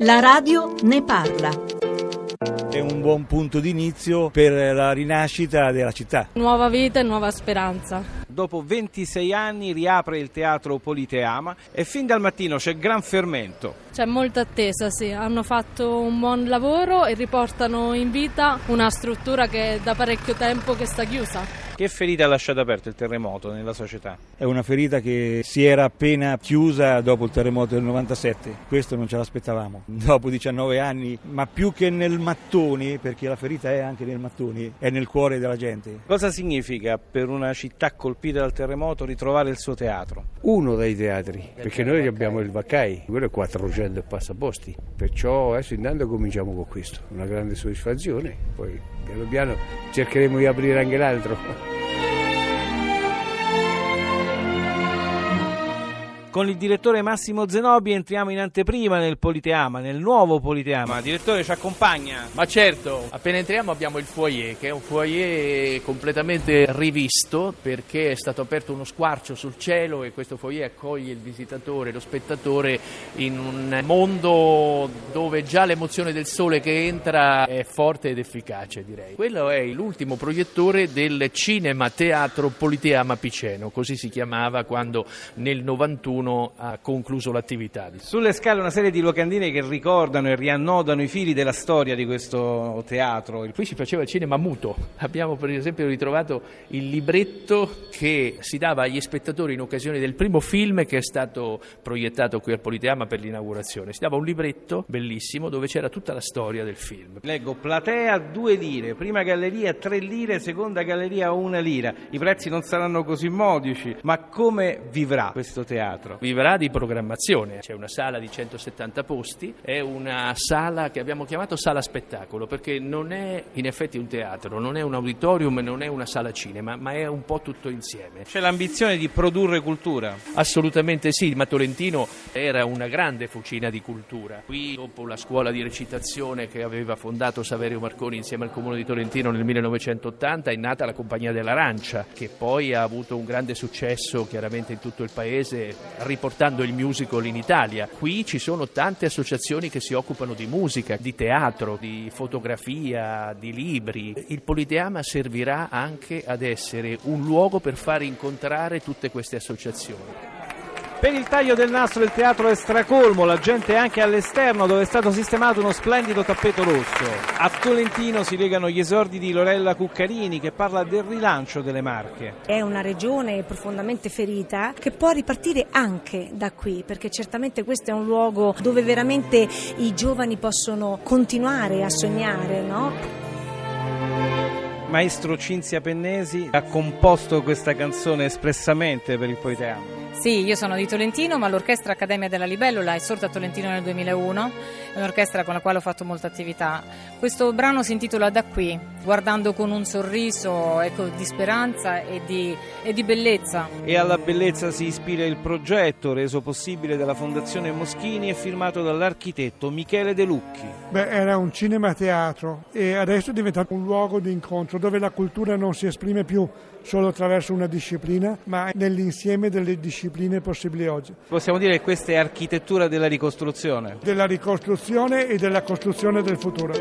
La radio ne parla. È un buon punto d'inizio per la rinascita della città. Nuova vita e nuova speranza. Dopo 26 anni riapre il teatro Politeama e fin dal mattino c'è gran fermento. C'è molta attesa, sì. Hanno fatto un buon lavoro e riportano in vita una struttura che è da parecchio tempo che sta chiusa. Che ferita ha lasciato aperto il terremoto nella società? È una ferita che si era appena chiusa dopo il terremoto del 97. Questo non ce l'aspettavamo. Dopo 19 anni, ma più che nel mattoni, perché la ferita è anche nel mattoni, è nel cuore della gente. Cosa significa per una città colpita dal terremoto ritrovare il suo teatro? Uno dei teatri, perché noi abbiamo il Vaccai, quello è 400 e passaposti. Perciò adesso intanto cominciamo con questo, una grande soddisfazione, poi piano piano cercheremo di aprire anche l'altro. Con il direttore Massimo Zenobi entriamo in anteprima nel Politeama, nel nuovo Politeama. Direttore ci accompagna? Ma certo, appena entriamo abbiamo il foyer, che è un foyer completamente rivisto perché è stato aperto uno squarcio sul cielo e questo foyer accoglie il visitatore, lo spettatore in un mondo dove già l'emozione del sole che entra è forte ed efficace, direi. Quello è l'ultimo proiettore del Cinema Teatro Politeama Piceno, così si chiamava quando nel 91 ha concluso l'attività. Sulle scale una serie di locandine che ricordano e riannodano i fili della storia di questo teatro. Qui si faceva il cinema muto. Abbiamo per esempio ritrovato il libretto che si dava agli spettatori in occasione del primo film che è stato proiettato qui al Politeama per l'inaugurazione. Si dava un libretto bellissimo dove c'era tutta la storia del film. Leggo platea due lire, prima galleria tre lire, seconda galleria una lira. I prezzi non saranno così modici, ma come vivrà questo teatro? Vivrà di programmazione, c'è una sala di 170 posti, è una sala che abbiamo chiamato sala spettacolo perché non è in effetti un teatro, non è un auditorium, non è una sala cinema, ma è un po' tutto insieme. C'è l'ambizione di produrre cultura? Assolutamente sì, ma Tolentino era una grande fucina di cultura. Qui dopo la scuola di recitazione che aveva fondato Saverio Marconi insieme al comune di Tolentino nel 1980 è nata la Compagnia dell'Arancia che poi ha avuto un grande successo chiaramente in tutto il paese riportando il musical in Italia. Qui ci sono tante associazioni che si occupano di musica, di teatro, di fotografia, di libri. Il Politeama servirà anche ad essere un luogo per far incontrare tutte queste associazioni. Per il taglio del nastro il teatro è stracolmo, la gente è anche all'esterno dove è stato sistemato uno splendido tappeto rosso. A Tolentino si legano gli esordi di Lorella Cuccarini che parla del rilancio delle Marche. È una regione profondamente ferita che può ripartire anche da qui perché certamente questo è un luogo dove veramente i giovani possono continuare a sognare, no? Maestro Cinzia Pennesi ha composto questa canzone espressamente per il Politeama. Sì, io sono di Tolentino, ma l'Orchestra Accademia della Libellula è sorta a Tolentino nel 2001, è un'orchestra con la quale ho fatto molta attività. Questo brano si intitola Da qui, guardando con un sorriso ecco, di speranza e di, e di bellezza. E alla bellezza si ispira il progetto reso possibile dalla Fondazione Moschini e firmato dall'architetto Michele De Lucchi. Beh, era un cinema teatro e adesso è diventato un luogo di incontro dove la cultura non si esprime più solo attraverso una disciplina, ma nell'insieme delle discipline possibili oggi. Possiamo dire che questa è architettura della ricostruzione? Della ricostruzione e della costruzione del futuro.